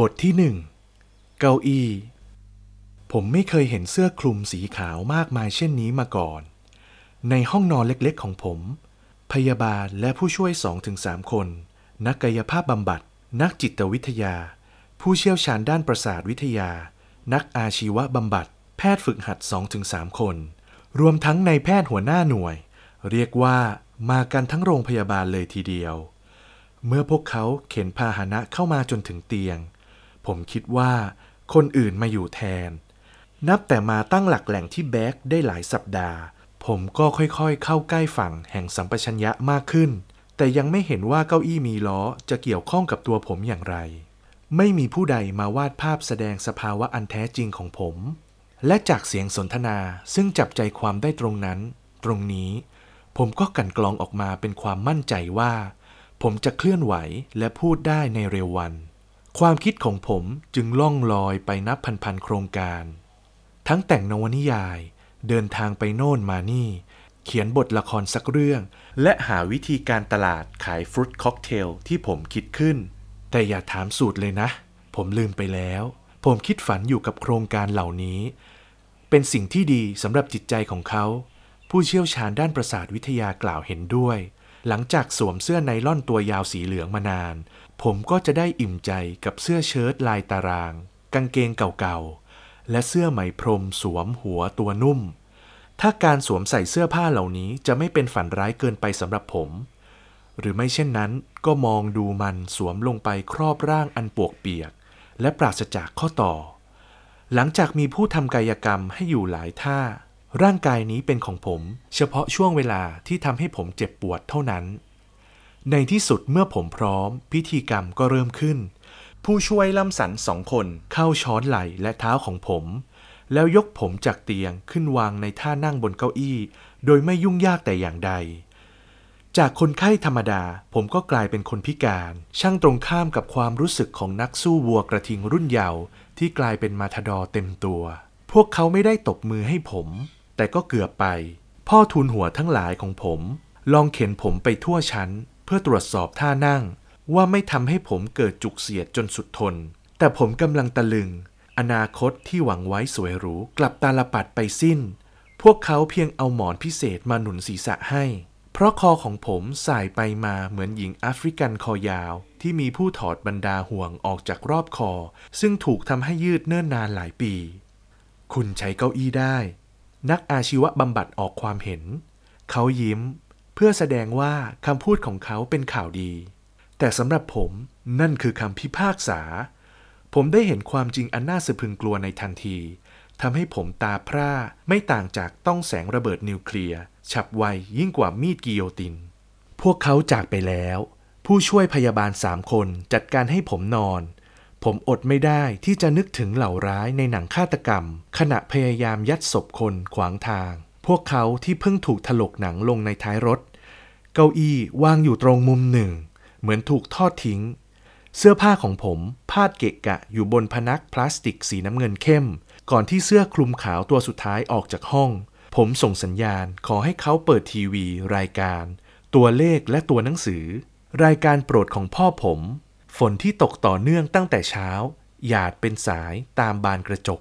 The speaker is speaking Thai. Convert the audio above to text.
บทที่หนึ่งเก้าอี้ ผมไม่เคยเห็นเสื้อคลุมสีขาวมากมายเช่นนี้มาก่อน ในห้องนอนเล็กๆของผม พยาบาลและผู้ช่วย2-3คน นักกายภาพบำบัด นักจิตวิทยา ผู้เชี่ยวชาญด้านประสาทวิทยา นักอาชีวบำบัด แพทย์ฝึกหัด2-3คน รวมทั้งในายแพทย์หัวหน้าหน่วย เรียกว่ามากันทั้งโรงพยาบาลเลยทีเดียว เมื่อพวกเขาเข็นพาหนะเข้ามาจนถึงเตียง ผมคิดว่า คนอื่นมาอยู่แทน นับแต่มาตั้งหลักแหล่งที่แบกได้หลายสัปดาห์ ผมก็ค่อยๆ เข้าใกล้ฝั่งแห่งสัมปชัญญะมากขึ้น แต่ยังไม่เห็นว่าเก้าอี้มีล้อจะเกี่ยวข้องกับตัวผมอย่างไร ไม่มีผู้ใดมาวาดภาพแสดงสภาวะอันแท้จริงของผม และจากเสียงสนทนาซึ่งจับใจความได้ตรงนั้น ตรงนี้ ผมก็กลันกรองออกมาเป็นความมั่นใจว่า ผมจะเคลื่อนไหวและพูดได้ในเร็ววัน ความคิดของผมจึงล่องลอยไปนับพันๆโครงการ ทั้งแต่งนวนิยาย เดินทางไปโน่นมานี่ เขียนบทละครสักเรื่อง และหาวิธีการตลาดขายฟรุตค็อกเทลที่ผมคิดขึ้น แต่อย่าถามสูตรเลยนะ ผมลืมไปแล้ว ผมคิดฝันอยู่กับโครงการเหล่านี้ เป็นสิ่งที่ดีสำหรับจิตใจของเขา ผู้เชี่ยวชาญด้านประสาทวิทยากล่าวเห็นด้วย หลังจากสวมเสื้อไนล่อนตัวยาวสีเหลืองมานาน ผมก็จะได้อิ่มใจกับเสื้อเชิ้ตลายตาราง กางเกงเก่าๆ และเสื้อไหมพรมสวมหัวตัวนุ่ม ถ้าการสวมใส่เสื้อผ้าเหล่านี้จะไม่เป็นฝันร้ายเกินไปสำหรับผม หรือไม่เช่นนั้นก็มองดูมันสวมลงไปครอบร่างอันปวกเปียก และปราศจากข้อต่อ หลังจากมีผู้ทำกายกรรมให้อยู่หลายท่า ร่างกายนี้เป็นของผม เฉพาะช่วงเวลาที่ทำให้ผมเจ็บปวดเท่านั้น ในที่สุดเมื่อผมพร้อม พิธีกรรมก็เริ่มขึ้น ผู้ช่วยล่ำสันสองคนเข้าช้อนไหล่และเท้าของผม แล้วยกผมจากเตียงขึ้นวางในท่านั่งบนเก้าอี้ โดยไม่ยุ่งยากแต่อย่างใด จากคนไข้ธรรมดา ผมก็กลายเป็นคนพิการ ช่างตรงข้ามกับความรู้สึกของนักสู้วัวกระทิงรุ่นเยาว์ที่กลายเป็นมาทาดอร์เต็มตัว พวกเขาไม่ได้ตบมือให้ผม แต่ก็เกือบไป พ่อทูลหัวทั้งหลายของผม ลองเข็นผมไปทั่วชั้น เพื่อตรวจสอบท่านั่ง ว่าไม่ทำให้ผมเกิดจุกเสียดจนสุดทน แต่ผมกำลังตะลึง อนาคตที่หวังไว้สวยหรูกลับตาลปัดไปสิ้น พวกเขาเพียงเอาหมอนพิเศษมาหนุนศีรษะให้ เพราะคอของผมสายไปมาเหมือนหญิงแอฟริกันคอยาว ที่มีผู้ถอดบรรดาห่วงออกจากรอบคอ ซึ่งถูกทำให้ยืดเนิ่นนานหลายปี คุณใช้เก้าอี้ได้ นักอาชีวบำบัดออกความเห็น เขายิ้ม เพื่อแสดงว่าคำพูดของเขาเป็นข่าวดี แต่สำหรับผมนั่นคือคำพิพากษา ผมได้เห็นความจริงอันน่าสะพึงกลัวในทันทีทำให้ผมตาพร่าไม่ต่างจากต้องแสงระเบิดนิวเคลียร์ฉับไวยิ่งกว่ามีดกิโยติน พวกเขาจากไปแล้ว ผู้ช่วยพยาบาลสามคนจัดการให้ผมนอน ผมอดไม่ได้ที่จะนึกถึงเหล่าร้ายในหนังฆาตกรรม ขณะพยายามยัดศพคนขวางทาง พวกเขาที่เพิ่งถูกถลกหนังลงในท้ายรถ เก้าอี้วางอยู่ตรงมุมหนึ่ง เหมือนถูกทอดทิ้ง เสื้อผ้าของผมพาดเกะกะอยู่บนพนักพลาสติกสีน้ำเงินเข้ม ก่อนที่เสื้อคลุมขาวตัวสุดท้ายออกจากห้อง ผมส่งสัญญาณขอให้เขาเปิดทีวี รายการ ตัวเลขและตัวหนังสือ รายการโปรดของพ่อผม ฝนที่ตกต่อเนื่องตั้งแต่เช้า หยาดเป็นสายตามบานกระจก